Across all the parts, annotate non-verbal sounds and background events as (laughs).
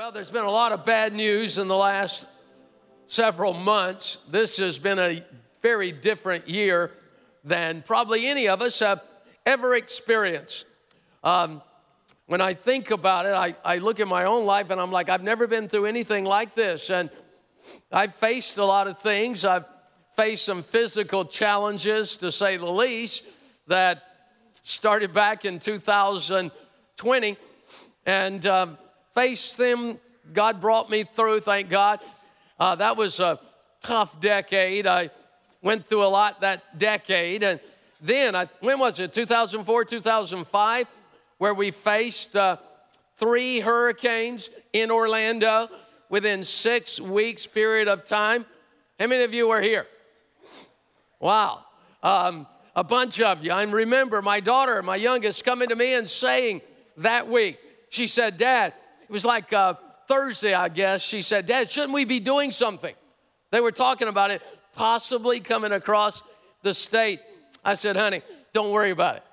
Well, there's been a lot of bad news in the last several months. This has been a very different year than probably any of us have ever experienced. Um, when I think about it, I, I look at my own life and I'm like, I've never been through anything like this. And I've faced a lot of things. I've faced some physical challenges, to say the least, that started back in 2020 and um, faced them. God brought me through, thank God. Uh, that was a tough decade. I went through a lot that decade. And then, I, when was it? 2004, 2005, where we faced uh, three hurricanes in Orlando within six weeks period of time. How many of you were here? Wow. Um, a bunch of you. I remember my daughter, my youngest, coming to me and saying that week, she said, Dad, it was like uh, Thursday, I guess. She said, Dad, shouldn't we be doing something? They were talking about it possibly coming across the state. I said, honey, don't worry about it.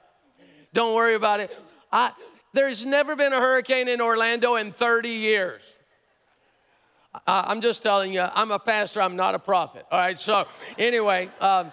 Don't worry about it. I, there's never been a hurricane in Orlando in 30 years. I, am just telling you, I'm a pastor, I'm not a prophet. All right, so anyway, um,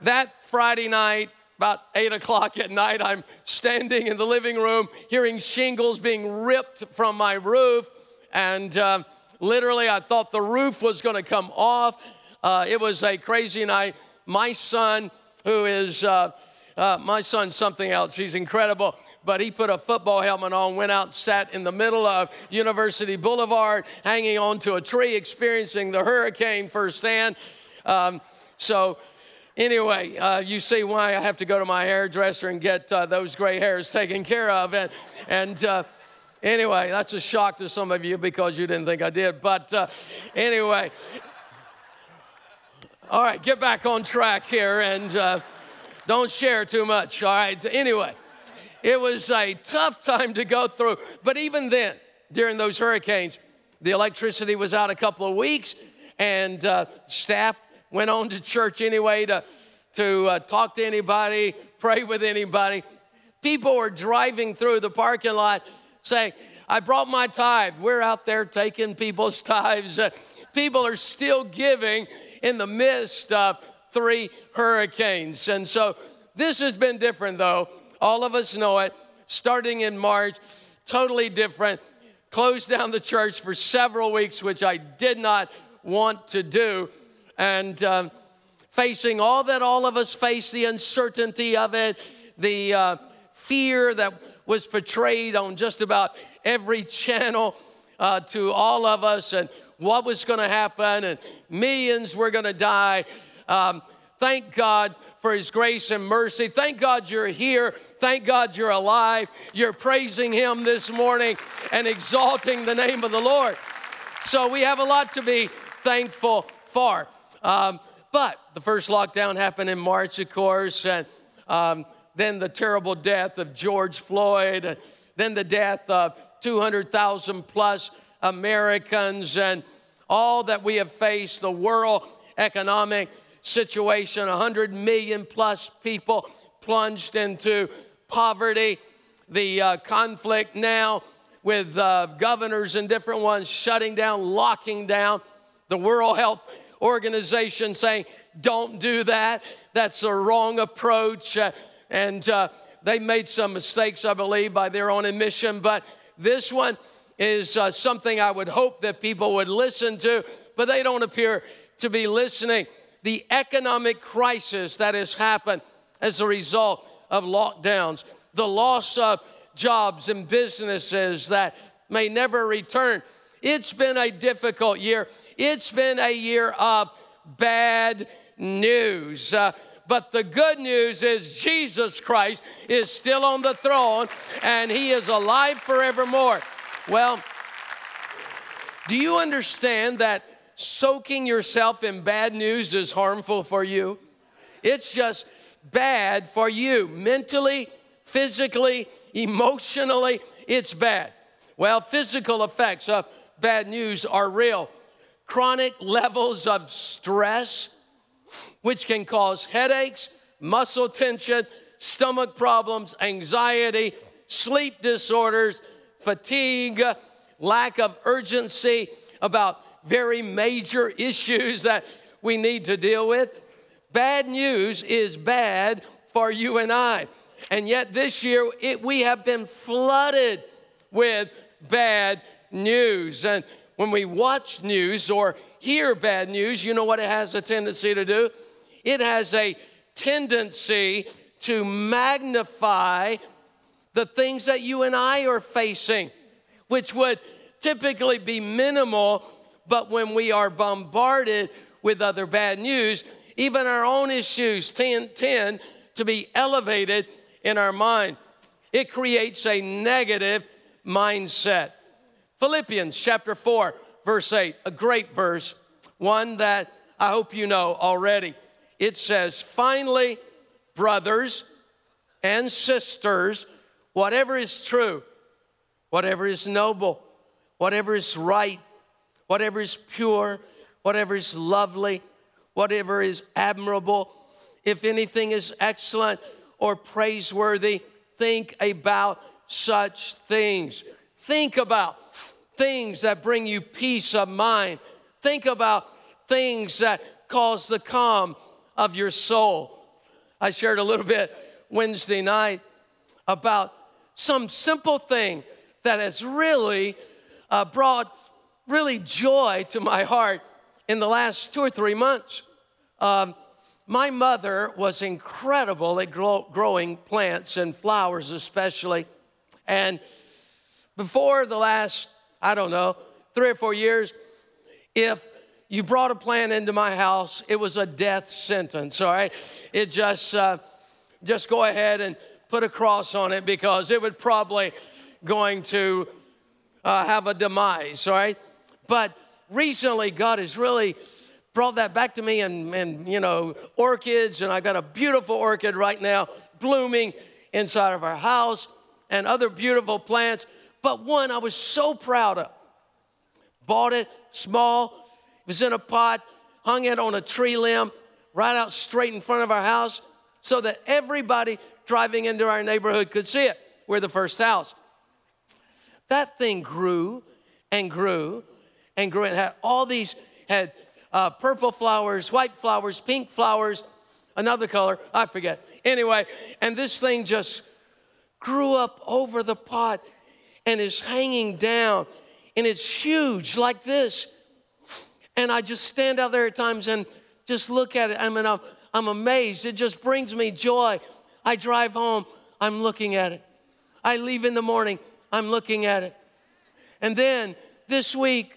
that Friday night, about eight o'clock at night, I'm standing in the living room hearing shingles being ripped from my roof. And uh, literally, I thought the roof was going to come off. Uh, it was a crazy night. My son, who is uh, uh, my son's something else, he's incredible but he put a football helmet on, went out, sat in the middle of University Boulevard, hanging onto a tree, experiencing the hurricane firsthand. Um, so anyway, uh, you see why I have to go to my hairdresser and get uh, those gray hairs taken care of. And, and uh, anyway, that's a shock to some of you because you didn't think I did. But uh, anyway, all right, get back on track here and uh, don't share too much. All right, anyway, it was a tough time to go through. But even then, during those hurricanes, the electricity was out a couple of weeks, and uh, staff went on to church anyway to, to uh, talk to anybody, pray with anybody. People were driving through the parking lot saying, I brought my tithe. We're out there taking people's (laughs) tithes. Uh, people are still giving in the midst of three hurricanes. And so this has been different, though. All of us know it. Starting in March, totally different. Closed down the church for several weeks, which I did not want to do and um, facing all that all of us face the uncertainty of it, the uh, fear that was portrayed on just about every channel uh, to all of us, and what was going to happen, and millions were going to die. Um, thank God for His grace and mercy. Thank God you're here. Thank God you're alive. You're praising Him this morning and exalting the name of the Lord. So we have a lot to be thankful for. Um, but the first lockdown happened in March, of course, and um, then the terrible death of George Floyd, and then the death of 200,000 plus Americans, and all that we have faced, the world economic situation, 100 million plus people plunged into poverty, the uh, conflict now with uh, governors and different ones shutting down, locking down, the World Health organization saying, don't do that. That's a wrong approach. Uh, and uh, they made some mistakes, I believe, by their own admission. But this one is uh, something I would hope that people would listen to, but they don't appear to be listening. The economic crisis that has happened as a result of lockdowns, the loss of jobs and businesses that may never return. It's been a difficult year. It's been a year of bad news. Uh, but the good news is Jesus Christ is still on the throne and he is alive forevermore. Well, do you understand that soaking yourself in bad news is harmful for you? It's just bad for you mentally, physically, emotionally. It's bad. Well, physical effects of bad news are real chronic levels of stress, which can cause headaches, muscle tension, stomach problems, anxiety, sleep disorders, fatigue, lack of urgency about very major (laughs) issues that we need to deal with. Bad news is bad for you and I. And yet this year, it, we have been flooded with bad news. And when we watch news or hear bad news, you know what it has a tendency to do? It has a tendency to magnify the things that you and I are facing, which would typically be minimal, but when we are bombarded with other bad news, even our own issues tend, tend to be elevated in our mind. It creates a negative mindset. Philippians chapter 4, verse 8, a great verse, one that I hope you know already. It says, Finally, brothers and sisters, whatever is true, whatever is noble, whatever is right, whatever is pure, whatever is lovely, whatever is admirable, if anything is excellent or praiseworthy, think about such things. Think about things that bring you peace of mind. Think about things that cause the calm of your soul. I shared a little bit Wednesday night about some simple thing that has really uh, brought really joy to my heart in the last two or three months. Um, my mother was incredible at grow, growing plants and flowers, especially. And before the last, I don't know, three or four years, if you brought a plant into my house, it was a death sentence, all right? It just, uh, just go ahead and put a cross on it because it would probably going to uh, have a demise, all right? But recently, God has really brought that back to me and, and you know, orchids, and I've got a beautiful orchid right now blooming inside of our house and other beautiful plants. But one I was so proud of. Bought it small, it was in a pot, hung it on a tree limb right out straight in front of our house so that everybody driving into our neighborhood could see it. We're the first house. That thing grew and grew and grew and had all these, had uh, purple flowers, white flowers, pink flowers, another color, I forget. Anyway, and this thing just grew up over the pot and is hanging down and it's huge like this. And I just stand out there at times and just look at it. I mean, I'm, I'm amazed. It just brings me joy. I drive home, I'm looking at it. I leave in the morning, I'm looking at it. And then this week,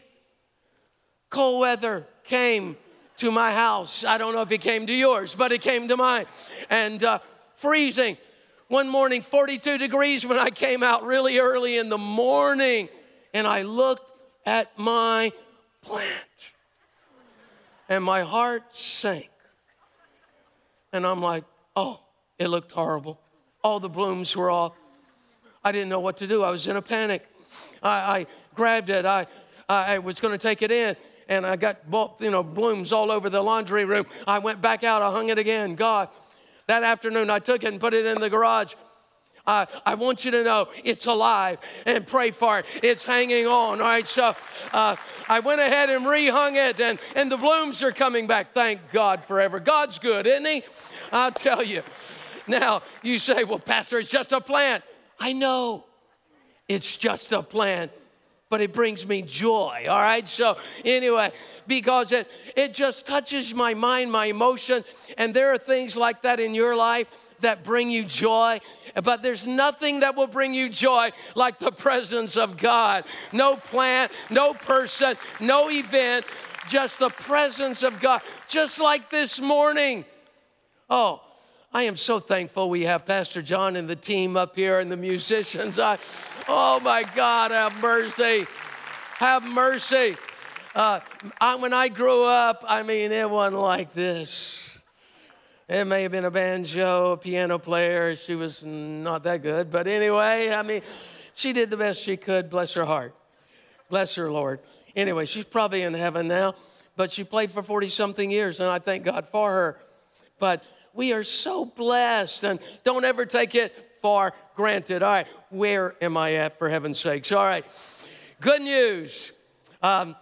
cold weather came to my house. I don't know if it came to yours, but it came to mine. And uh, freezing. One morning, 42 degrees when I came out really early in the morning. And I looked at my plant. And my heart sank. And I'm like, oh, it looked horrible. All the blooms were off. I didn't know what to do. I was in a panic. I, I grabbed it. I, I was going to take it in, and I got you know blooms all over the laundry room. I went back out. I hung it again. God, that afternoon I took it and put it in the garage. I, I want you to know it's alive and pray for it. It's hanging on. All right, so uh, I went ahead and rehung it, and, and the blooms are coming back. Thank God forever. God's good, isn't He? I'll tell you. Now, you say, well, Pastor, it's just a plant. I know it's just a plant, but it brings me joy, all right? So, anyway, because it, it just touches my mind, my emotion, and there are things like that in your life that bring you joy. But there's nothing that will bring you joy like the presence of God. No plant, no person, no event, just the presence of God. Just like this morning. Oh, I am so thankful we have Pastor John and the team up here and the musicians. I, oh my God, have mercy. Have mercy. Uh, I, when I grew up, I mean, it wasn't like this. It may have been a banjo, a piano player. She was not that good. But anyway, I mean, she did the best she could. Bless her heart. Bless her, Lord. Anyway, she's probably in heaven now, but she played for 40 something years, and I thank God for her. But we are so blessed, and don't ever take it for granted. All right, where am I at for heaven's sakes? All right, Good news. Um,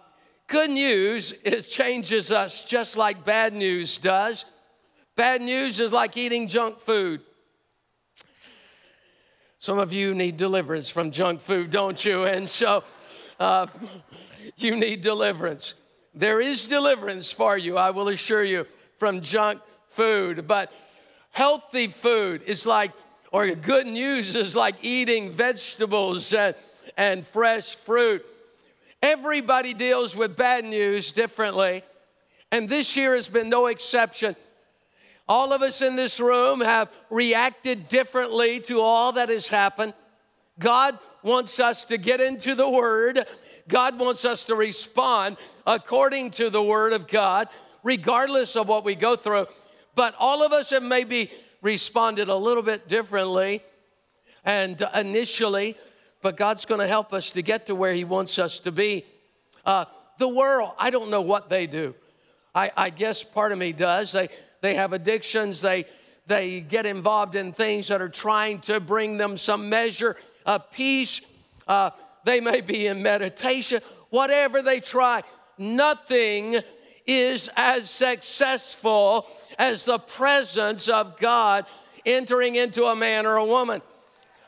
good news, it changes us just like bad news does. Bad news is like eating junk food. Some of you need deliverance from junk food, don't you? And so uh, (laughs) you need deliverance. There is deliverance for you, I will assure you, from junk food. But healthy food is like, or good news is like eating vegetables and, and fresh fruit. Everybody deals with bad news differently, and this year has been no exception. All of us in this room have reacted differently to all that has happened. God wants us to get into the Word. God wants us to respond according to the Word of God, regardless of what we go through. But all of us have maybe responded a little bit differently and initially, but God's going to help us to get to where He wants us to be. Uh, the world, I don't know what they do. I, I guess part of me does. They, they have addictions, they, they get involved in things that are trying to bring them some measure of peace. Uh, they may be in meditation, whatever they try, nothing is as successful as the presence of God entering into a man or a woman.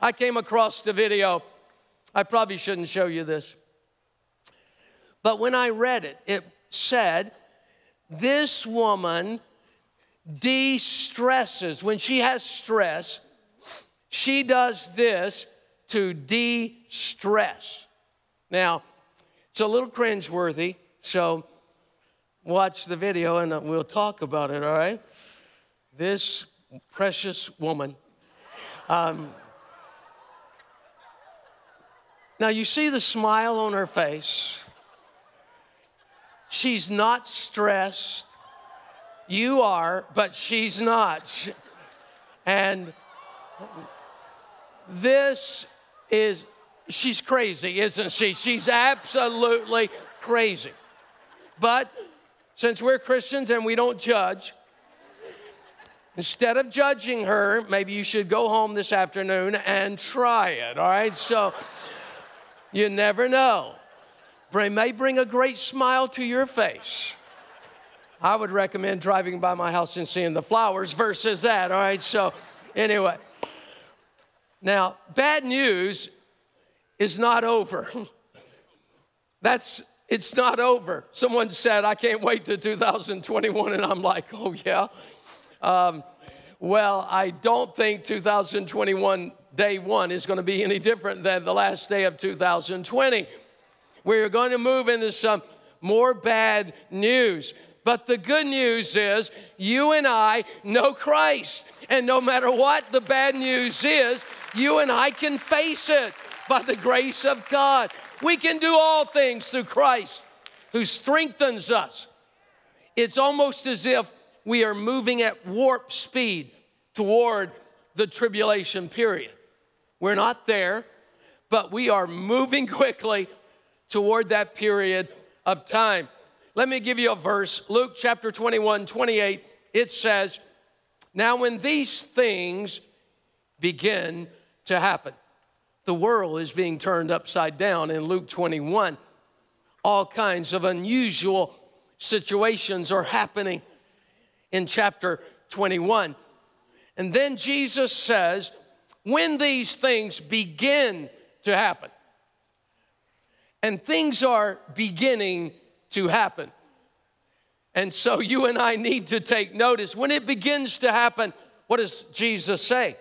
I came across the video. I probably shouldn't show you this. But when I read it, it said, This woman de stresses. When she has stress, she does this to de stress. Now, it's a little cringeworthy, so watch the video and we'll talk about it, all right? This precious woman. Um, now, you see the smile on her face. She's not stressed. You are, but she's not. And this is, she's crazy, isn't she? She's absolutely crazy. But since we're Christians and we don't judge, instead of judging her, maybe you should go home this afternoon and try it, all right? So you never know. It may bring a great smile to your face. I would recommend driving by my house and seeing the flowers versus that, all right? So, anyway. Now, bad news is not over. (laughs) That's, it's not over. Someone said, I can't wait to 2021, and I'm like, oh, yeah. Um, well, I don't think 2021 day one is going to be any different than the last day of 2020. We're going to move into some more bad news. But the good news is you and I know Christ. And no matter what the bad news is, you and I can face it by the grace of God. We can do all things through Christ who strengthens us. It's almost as if we are moving at warp speed toward the tribulation period. We're not there, but we are moving (laughs) quickly toward that period of time. Let me give you a verse Luke chapter 21, 28. It says, Now when these things begin to happen, the world is being turned upside down in Luke 21. All kinds of unusual situations are happening in chapter 21. And then Jesus says, when these things begin to happen, and things are beginning to happen. And so you and I need to take notice. When it begins to happen, what does Jesus say?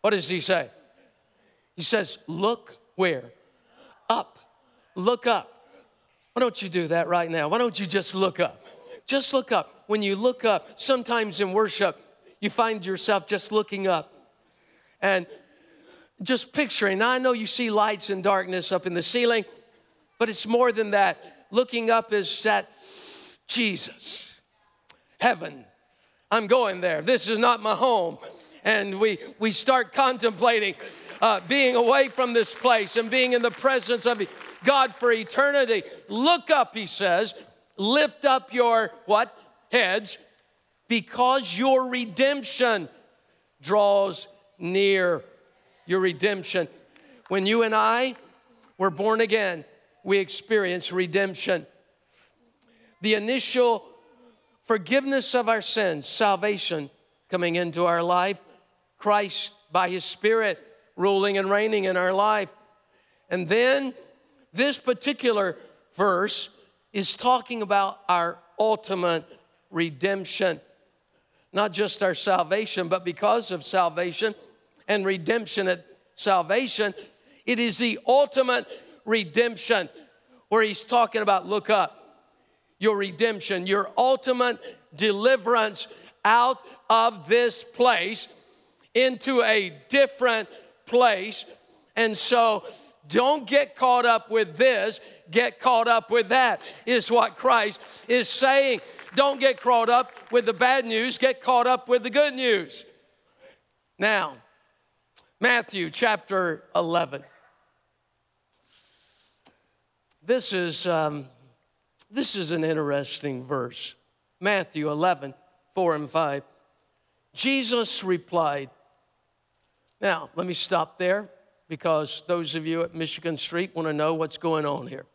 What does he say? He says, Look where? Up. Look up. Why don't you do that right now? Why don't you just look up? Just look up. When you look up, sometimes in worship, you find yourself just looking up and just picturing. Now, I know you see lights and darkness up in the ceiling, but it's more than that looking up is that Jesus, heaven. I'm going there. This is not my home. And we, we start contemplating uh, being away from this place and being in the presence of God for eternity. Look up, he says. Lift up your what? Heads, because your redemption draws near. Your redemption. When you and I were born again, we experience redemption. The initial forgiveness of our sins, salvation coming into our life, Christ by His Spirit ruling and reigning in our life. And then this particular verse is talking about our ultimate redemption. Not just our salvation, but because of salvation and redemption at salvation, it is the ultimate redemption where he's talking about look up your redemption, your ultimate deliverance out of this place into a different place. And so don't get caught up with this, get caught up with that, is what Christ is saying. Don't get caught up with the bad news, get caught up with the good news. Now, Matthew chapter 11. This is, um, this is an interesting verse. Matthew 11, 4 and 5. Jesus replied, Now, let me stop there because those of you at Michigan Street want to know what's going on here.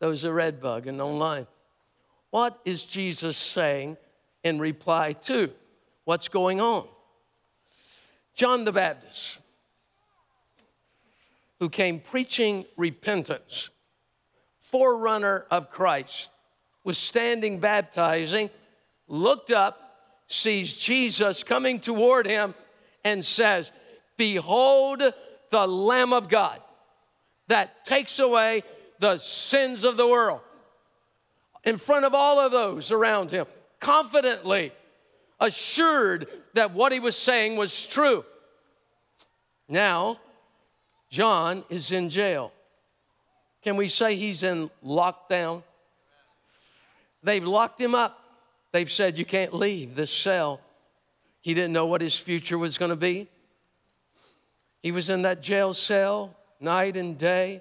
Those are Redbug and online. What is Jesus saying in reply to what's going on? John the Baptist, who came preaching repentance, forerunner of Christ, was standing baptizing, looked up, sees Jesus coming toward him, and says, Behold the Lamb of God that takes away the sins of the world. In front of all of those around him, confidently assured that what he was saying was true. Now, John is in jail. Can we say he's in lockdown? They've locked him up. They've said, You can't leave this cell. He didn't know what his future was going to be. He was in that jail cell night and day.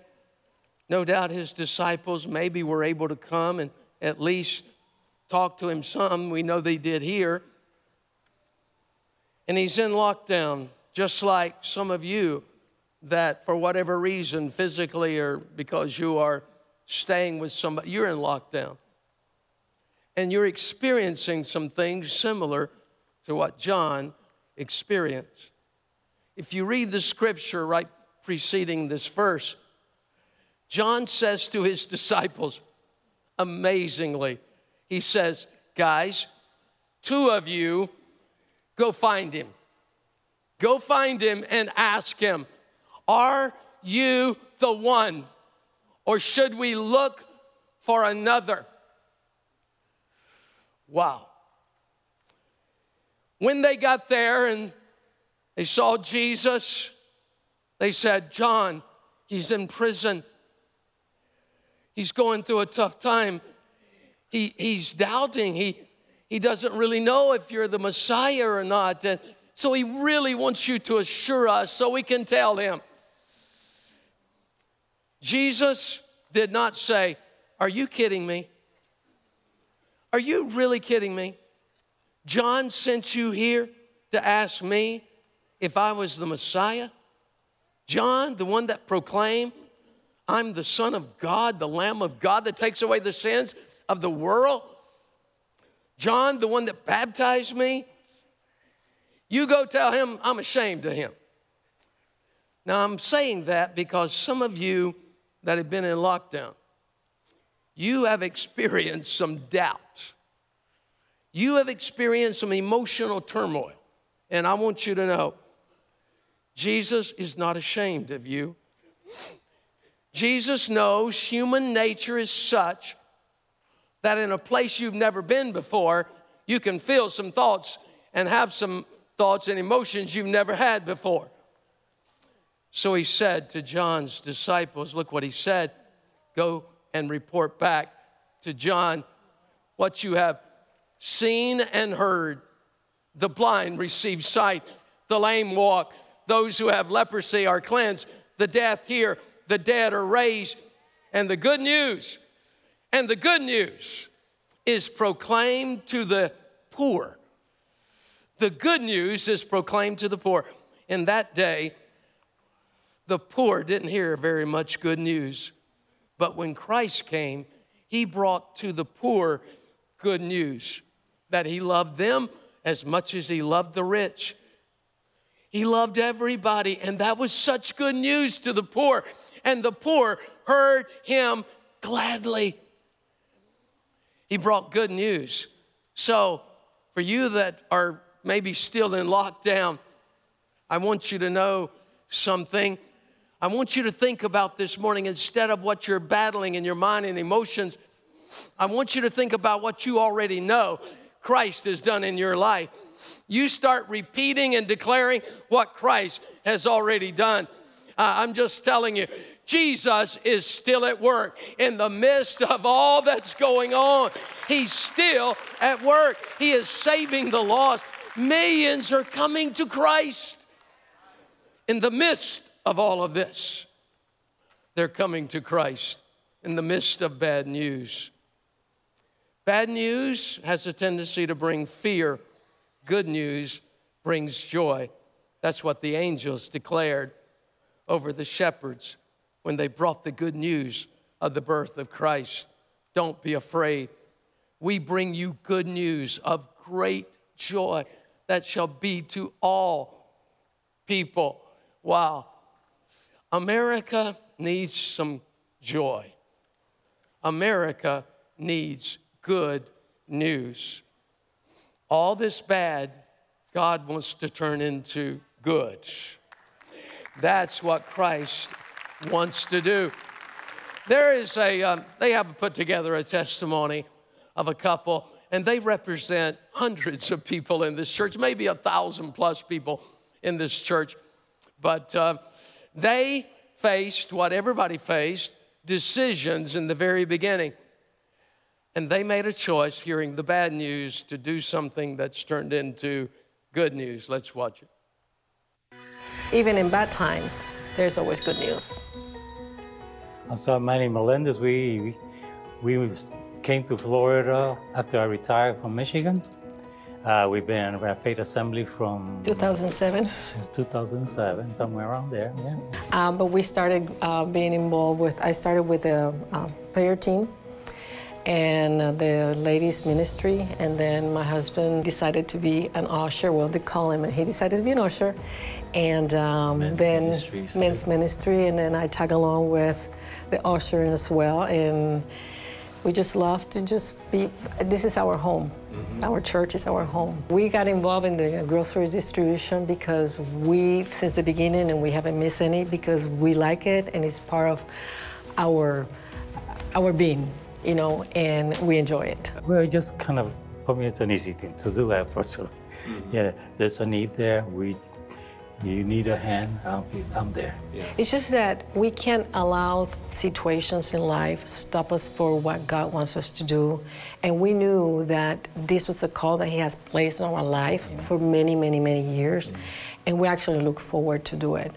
No doubt his disciples maybe were able to come and at least talk to him some. We know they did here. And he's in lockdown, just like some of you that, for whatever reason, physically or because you are staying with somebody, you're in lockdown. And you're experiencing some things similar to what John experienced. If you read the scripture right preceding this verse, John says to his (laughs) disciples, amazingly, he says, Guys, two of you go find him. Go find him and ask him, Are you the one? Or should we look for another? Wow. When they got there and they saw Jesus. They said, John, he's in prison. He's going through a tough time. He, he's doubting. He, he doesn't really know if you're the Messiah or not. And so he really wants you to assure us so we can tell him. Jesus did not say, Are you kidding me? Are you really kidding me? John sent you here to ask me if I was the Messiah? John, the one that proclaimed, I'm the Son of God, the Lamb of God that takes away the sins of the world? John, the one that baptized me? You go tell him I'm ashamed of him. Now, I'm saying that because some of you that have been in lockdown, you have experienced some doubt. You have experienced some emotional turmoil. And I want you to know Jesus is not ashamed of you. Jesus knows human nature is such that in a place you've never been before, you can feel some thoughts and have some thoughts and emotions you've never had before. So he said to John's disciples, Look what he said go and report back to John what you have seen and heard. The blind receive sight, the lame walk, those who have leprosy are cleansed, the deaf hear, the dead are raised. And the good news, and the good news is proclaimed to the poor. The good news is proclaimed to the poor. In that day, the poor didn't hear very much good news. But when Christ came, he brought to the poor good news that he loved them as much as he loved the rich. He loved everybody, and that was such good news to the poor. And the poor heard him gladly. He brought good news. So, for you that are maybe still in lockdown, I want you to know something. I want you to think about this morning instead of what you're battling in your mind and emotions. I want you to think about what you already know Christ has done in your life. You start repeating and declaring what Christ has already done. Uh, I'm just telling you, Jesus is still at work in the midst of all that's going on. He's still at work. He is saving the lost. Millions are coming to Christ. In the midst of all of this, they're coming to Christ in the midst of bad news. Bad news has a tendency to bring fear, good news brings joy. That's what the angels declared over the shepherds when they brought the good news of the birth of Christ. Don't be afraid. We bring you good news of great joy that shall be to all people. Wow. America needs some joy. America needs good news. All this bad, God wants to turn into good. That's what Christ wants to do. There is a, um, they have put together a testimony of a couple, and they represent hundreds of people in this church, maybe a thousand plus people in this church. But uh, they faced what everybody faced decisions in the very beginning. And they made a choice, hearing the bad news, to do something that's turned into good news. Let's watch it. Even in bad times, there's always good news. So my name is Melendez. We, we came to Florida after I retired from Michigan. Uh, we've been in Faith Assembly from 2007. Since 2007, somewhere around there. Yeah. Um, but we started uh, being involved with. I started with a uh, prayer team and the ladies ministry, and then my husband decided to be an usher. Well, they call him, and he decided to be an usher, and um, men's then men's ministry, and then I tag along with the usher as well, and we just love to just be. This is our home. Mm-hmm. Our church is our home. We got involved in the grocery distribution because we, since the beginning, and we haven't missed any because we like it and it's part of our our being, you know, and we enjoy it. Well, just kind of for me, it's an easy thing to do. (laughs) That personally, mm-hmm. yeah, there's a need there. We you need a hand, I'll be, I'm there. Yeah. It's just that we can't allow situations in life stop us for what God wants us to do. And we knew that this was a call that He has placed in our life yeah. for many, many, many years. Yeah. And we actually look forward to do it.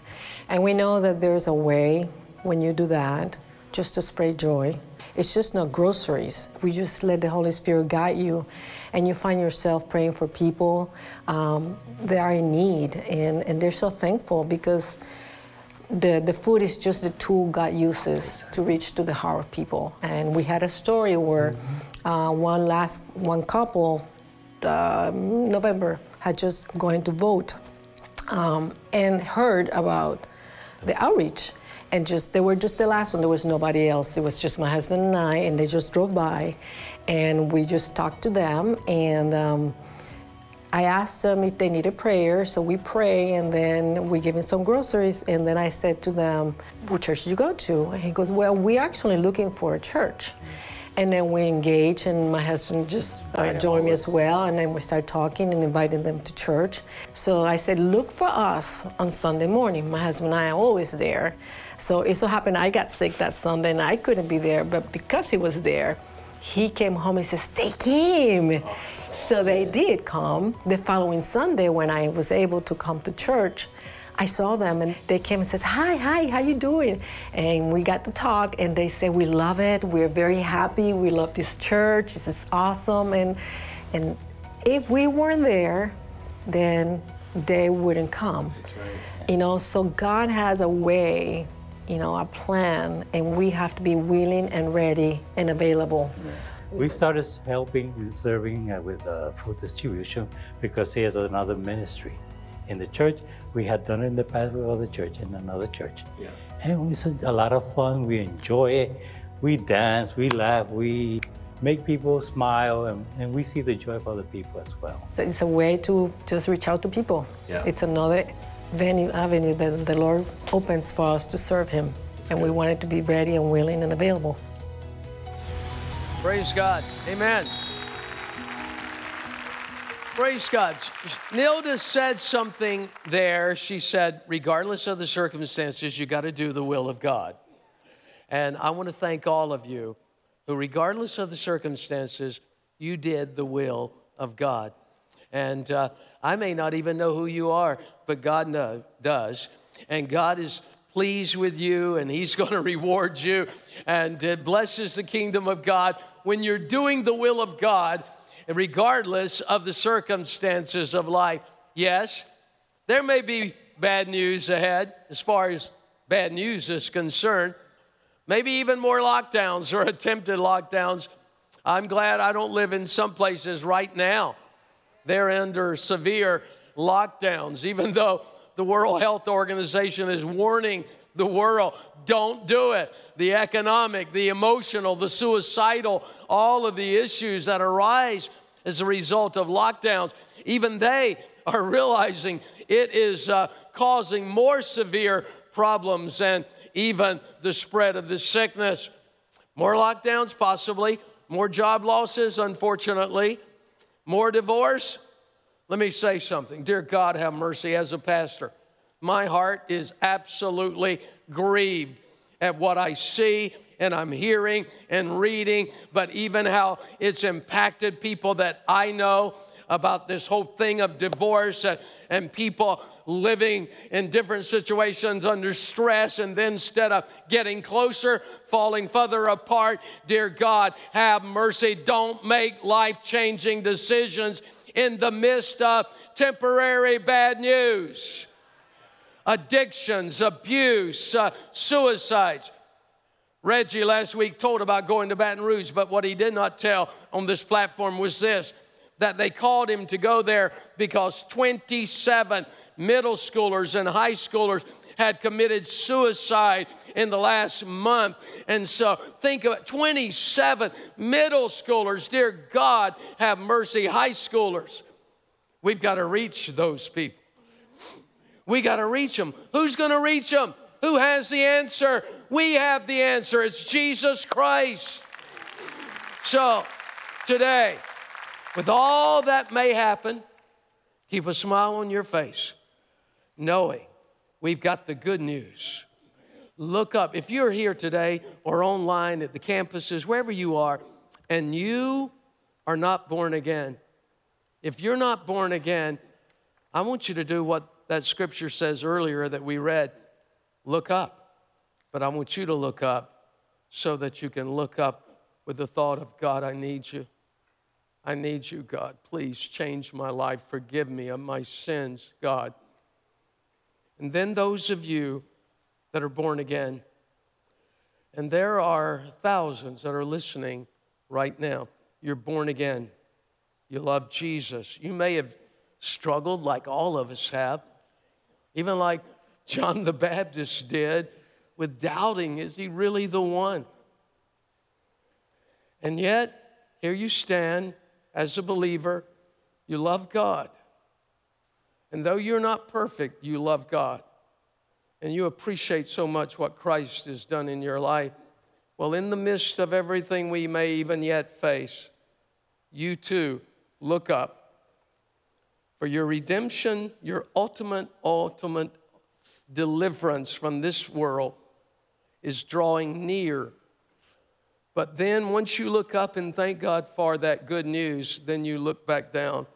And we know that there's a way when you do that just to spread joy it's just not groceries. We just let the Holy Spirit guide you, and you find yourself praying for people um, that are in need, and, and they're so thankful because the, the food is just the tool God uses to reach to the heart of people. And we had a story where mm-hmm. uh, one last one couple, uh, November, had just going to vote um, and heard about the outreach and just they were just the last one. There was nobody else. It was just my husband and I, and they just drove by, and we just talked to them. And um, I asked them if they needed prayer, so we pray, and then we give them some groceries. And then I said to them, "What church did you go to?" And he goes, "Well, we're actually looking for a church." And then we engage, and my husband just uh, joined me as well. And then we start talking and inviting them to church. So I said, Look for us on Sunday morning. My husband and I are always there. So it so happened I got sick that Sunday and I couldn't be there, but because he was there, he came home and says, They came. Oh, so, so they did come. The following Sunday, when I was able to come to church, I saw them and they came and says, "Hi, hi, how you doing?" And we got to talk, and they said, "We love it. We're very happy. We love this church. This is awesome." And and if we weren't there, then they wouldn't come. Right. You know, so God has a way you know, a plan, and we have to be willing and ready and available. We started helping, serving uh, with uh, food distribution because here's another ministry in the church. We had done it in the past with other church in another church. Yeah. And it was a, a lot of fun. We enjoy it. We dance, we laugh, we make people smile, and, and we see the joy of other people as well. So it's a way to just reach out to people. Yeah. It's another venue, avenue that the Lord opens for us to serve Him. And we wanted to be ready and willing and available. Praise God. Amen. Praise God. Nilda said something there. She said, regardless of the circumstances, you got to do the will of God. And I want to thank all of you who, regardless of the circumstances, you did the will of God. And uh, I may not even know who you are, but God know, does. And God is pleased with you, and He's (laughs) going to reward you. And it blesses the kingdom of God when you're doing the will of God, regardless of the circumstances of life. Yes, there may be bad news ahead as far as bad news is concerned maybe even more lockdowns or (laughs) attempted lockdowns. I'm glad I don't live in some places right now. They're under severe lockdowns, even though the World Health Organization is warning the world don't do it. The economic, the emotional, the suicidal, all of the issues that arise as a result of lockdowns, even they are realizing it is uh, causing more severe problems and even the spread of the sickness. More lockdowns, possibly. More job losses, unfortunately. More divorce. Let me say something. Dear God, have mercy as a pastor. My heart is absolutely grieved at what I see and I'm hearing and reading, but even how it's impacted people that I know about this whole thing of divorce and, and people living in different situations under stress, and then instead of getting closer, falling further apart, dear God, have mercy. Don't make life changing decisions in the midst of temporary bad news. Addictions, abuse, uh, suicides. Reggie last week told about going to Baton Rouge, but what he did not tell on this platform was this that they called him to go there because 27 middle schoolers and high schoolers had committed suicide in the last month. And so think of it 27 middle schoolers. Dear God, have mercy, high schoolers. We've got to reach those people. We got to reach them. Who's going to reach them? Who has the answer? We have the answer. It's Jesus Christ. So today, with all that may happen, keep a smile on your face knowing we've got the good news. Look up. If you're here today or online at the campuses, wherever you are, and you are not born again, if you're not born again, I want you to do what that scripture says earlier that we read look up. But I want you to look up so that you can look up with the thought of God, I need you. I need you, God. Please change my life. Forgive me of my sins, God. And then those of you that are born again. And there are thousands that are listening right now. You're born again. You love Jesus. You may have struggled like all of us have, even like John the Baptist did, with doubting is he really the one? And yet, here you stand as a believer. You love God. And though you're not perfect, you love God. And you appreciate so much what Christ has done in your life. Well, in the midst of everything we may even yet face, you too look up. For your redemption, your ultimate, ultimate deliverance from this world is drawing near. But then once you look up and thank God for that good news, then you look back down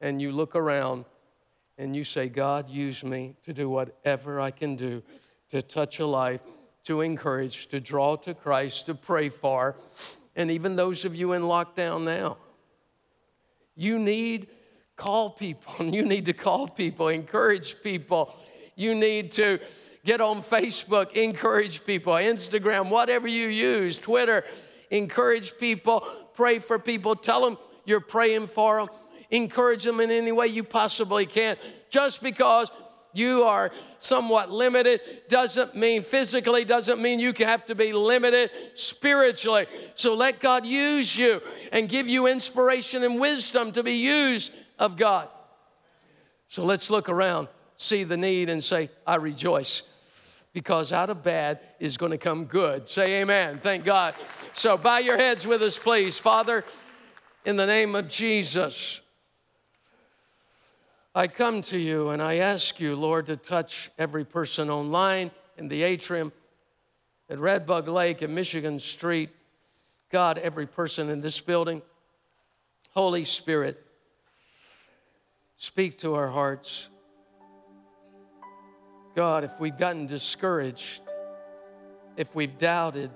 and you look around and you say, God, use me to do whatever I can do to touch a life, to encourage, to draw to Christ, to pray for. And even those of you in lockdown now, you need call people. (laughs) You need to call people, encourage people. You need to Get on Facebook, encourage people, Instagram, whatever you use, Twitter, encourage people, pray for people, tell them you're praying for them, encourage them in any way you possibly can. Just because you are somewhat limited doesn't mean physically, doesn't mean you have to be limited spiritually. So let God use you and give you inspiration and wisdom to be used of God. So let's look around, see the need, and say, I rejoice because out of bad is going to come good. Say amen. Thank God. So bow your heads with us, please. Father, in the name of Jesus, I come to you and I ask you, Lord, to touch every person online in the atrium at Red Bug Lake and Michigan Street. God, every person in this building. Holy Spirit, speak to our hearts. God, if we've gotten discouraged, if we've doubted,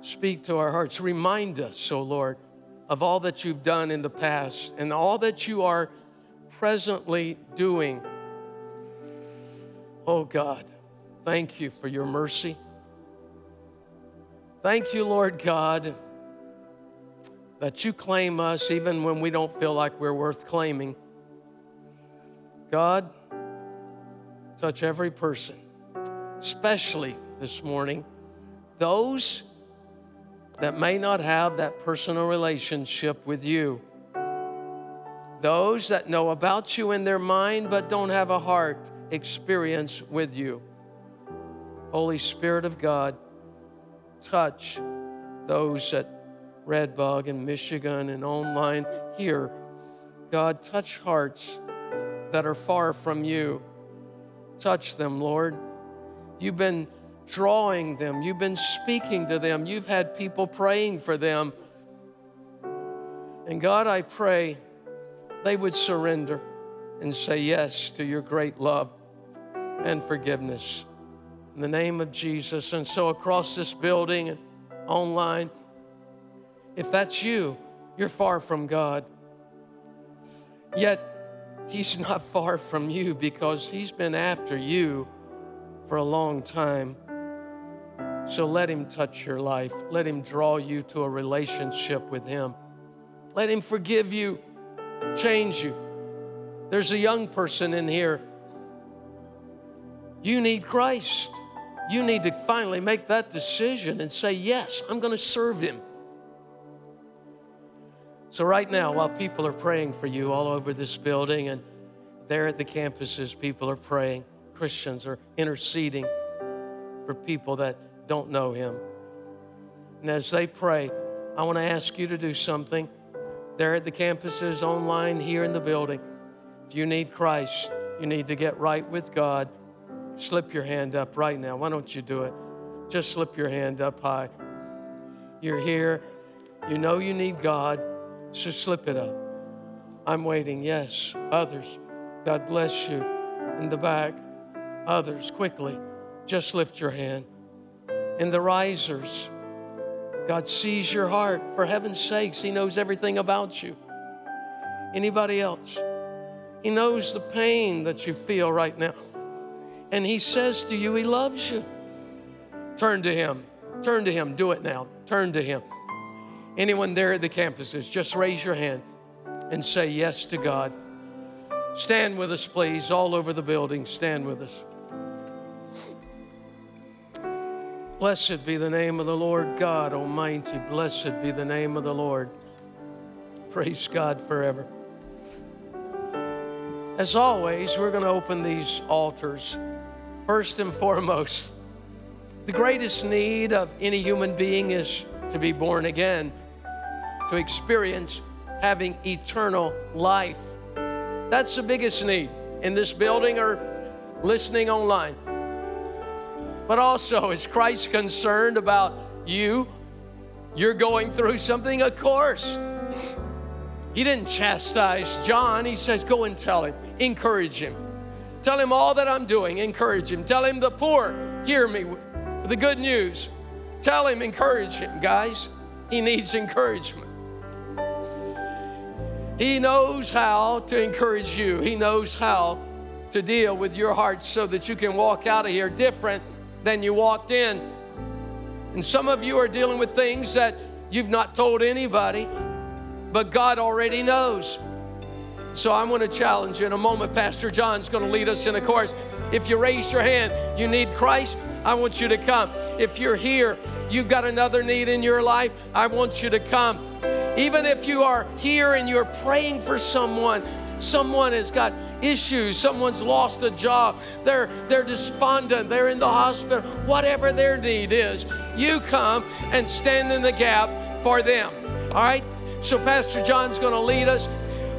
speak to our hearts. Remind us, oh Lord, of all that you've done in the past and all that you are presently doing. Oh God, thank you for your mercy. Thank you, Lord God, that you claim us even when we don't feel like we're worth claiming. God, touch every person, especially this morning, those that may not have that personal relationship with you. Those that know about you in their mind but don't have a heart experience with you. Holy Spirit of God, touch those at Red Bug and Michigan and online here. God, touch hearts that are far from you. Touch them, Lord. You've been drawing them, you've been speaking to them, you've had people praying for them. And God, I pray they would surrender and say yes to your great love and forgiveness. In the name of Jesus. And so, across this building and online, if that's you, you're far from God. Yet, He's (laughs) not far from you because He's been after you for a long time. So let Him touch your life. Let Him draw you to a relationship with Him. Let Him forgive you, change you. There's a young person in here. You need Christ. You need to finally make that decision and say, Yes, I'm going to serve Him. So, right now, while people are praying for you all over this building and there at the campuses, people are praying, Christians are interceding for people that don't know Him. And as they pray, I want to ask you to do something there at the campuses, online, here in the building. If you need Christ, you need to get right with God, slip your hand up right now. Why don't you do it? Just slip your hand up high. You're here, you know you need God. So slip it up. I'm waiting. Yes. Others. God bless you. In the back. Others. Quickly. Just lift your hand. In the risers. God sees your heart. For heaven's sakes, He knows everything about you. Anybody else? He knows the pain that you feel right now. And He says to you, He loves you. Turn to Him. Turn to Him. Do it now. Turn to Him. Anyone there at the campuses, just raise your hand and say yes to God. Stand with us, please, all over the building. Stand with us. Blessed be the name of the Lord God Almighty. Blessed be the name of the Lord. Praise God forever. As always, we're going to open these altars. First and foremost, the greatest need of any human being is to be born again to experience having eternal life. That's the biggest need in this building or listening online. But also, is Christ concerned about you? You're going through something? Of course. He didn't chastise John. He says, Go and tell him, encourage him. Tell him all that I'm doing, encourage him. Tell him the poor, hear me, the good news. Tell him, encourage him, guys. He needs encouragement. He knows how to encourage you. He knows how to deal with your heart so that you can walk out of here different than you walked in. And some of you are dealing with things that you've not told anybody, but God already knows. So I'm going to challenge you in a moment. Pastor John's going to lead us in a chorus. If you raise your hand, you need Christ, I want you to come. If you're here, you've got another need in your life, I want you to come. Even if you are here and you're praying for someone, someone has got issues, someone's lost a job, they're, they're despondent, they're in the hospital, whatever their need is, you come and stand in the gap for them. All right? So, Pastor John's going to lead us.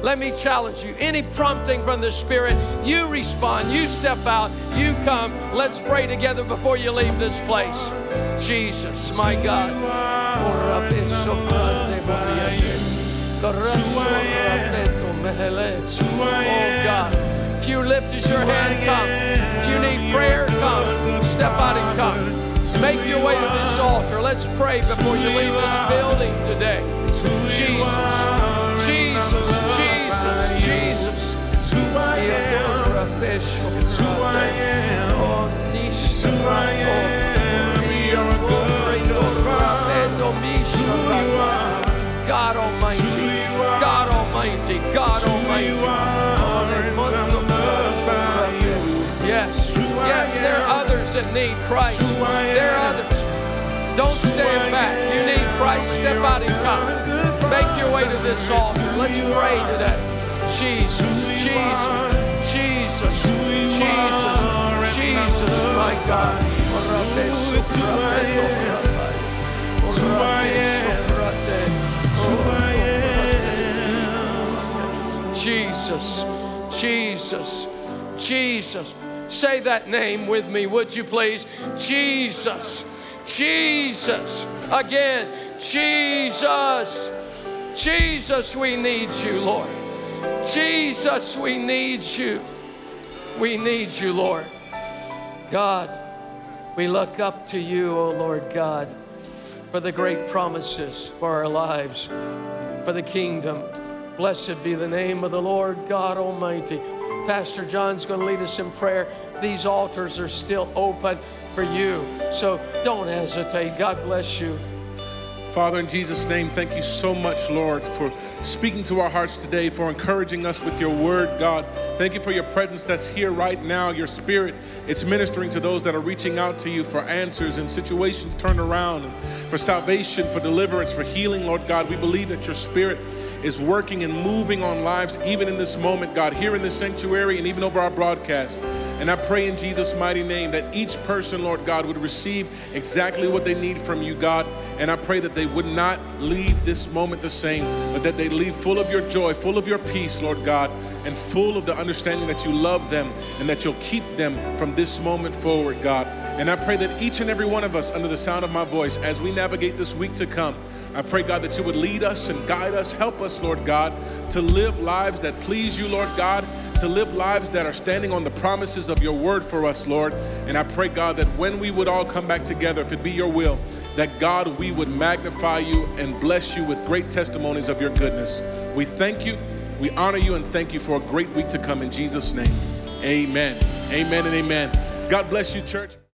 Let me challenge you. Any prompting from the Spirit, you respond, you step out, you come. Let's pray together before you leave this place. Jesus, my God. Oh God. If you your hand, come. If you need prayer, come. Step out and come. Make your way to this altar. Let's pray before you leave this building today. Jesus, Jesus, Jesus, Jesus. It's who I am. It's who I am. It's who I am. God Almighty, need Christ. There are others. Don't stand back. You need Christ. Step out and come. Make your way to this altar. Let's pray today. Jesus, Jesus, Jesus, Jesus, Jesus, my God. Jesus, Jesus, Jesus. Say that name with me, would you please? Jesus, Jesus. Again, Jesus, Jesus, we need you, Lord. Jesus, we need you. We need you, Lord. God, we look up to you, O Lord God, for the great promises for our lives, for the kingdom. Blessed be the name of the Lord God Almighty. Pastor John's going to lead us in prayer. These altars are still open for you, so don't hesitate. God bless you. Father, in Jesus' name, thank you so much, Lord, for speaking to our hearts today, for encouraging us with your word, God. Thank you for your presence that's here right now, your spirit. It's ministering to those that are reaching out to you for answers and situations turned around, and for salvation, for deliverance, for healing, Lord God. We believe that your spirit is working and moving on lives even in this moment, God, here in this sanctuary and even over our broadcast. And I pray in Jesus' mighty name that each person, Lord God, would receive exactly what they need from you, God. And I pray that they would not leave this moment the same, but that they leave full of your joy, full of your peace, Lord God, and full of the understanding that you love them and that you'll keep them from this moment forward, God. And I pray that each and every one of us, under the sound of my voice, as we navigate this week to come, I pray, God, that you would lead us and guide us, help us, Lord God, to live lives that please you, Lord God, to live lives that are standing on the promises of your word for us, Lord. And I pray, God, that when we would all come back together, if it be your will, that God, we would magnify you and bless you with great testimonies of your goodness. We thank you, we honor you, and thank you for a great week to come in Jesus' name. Amen. Amen and amen. God bless you, church.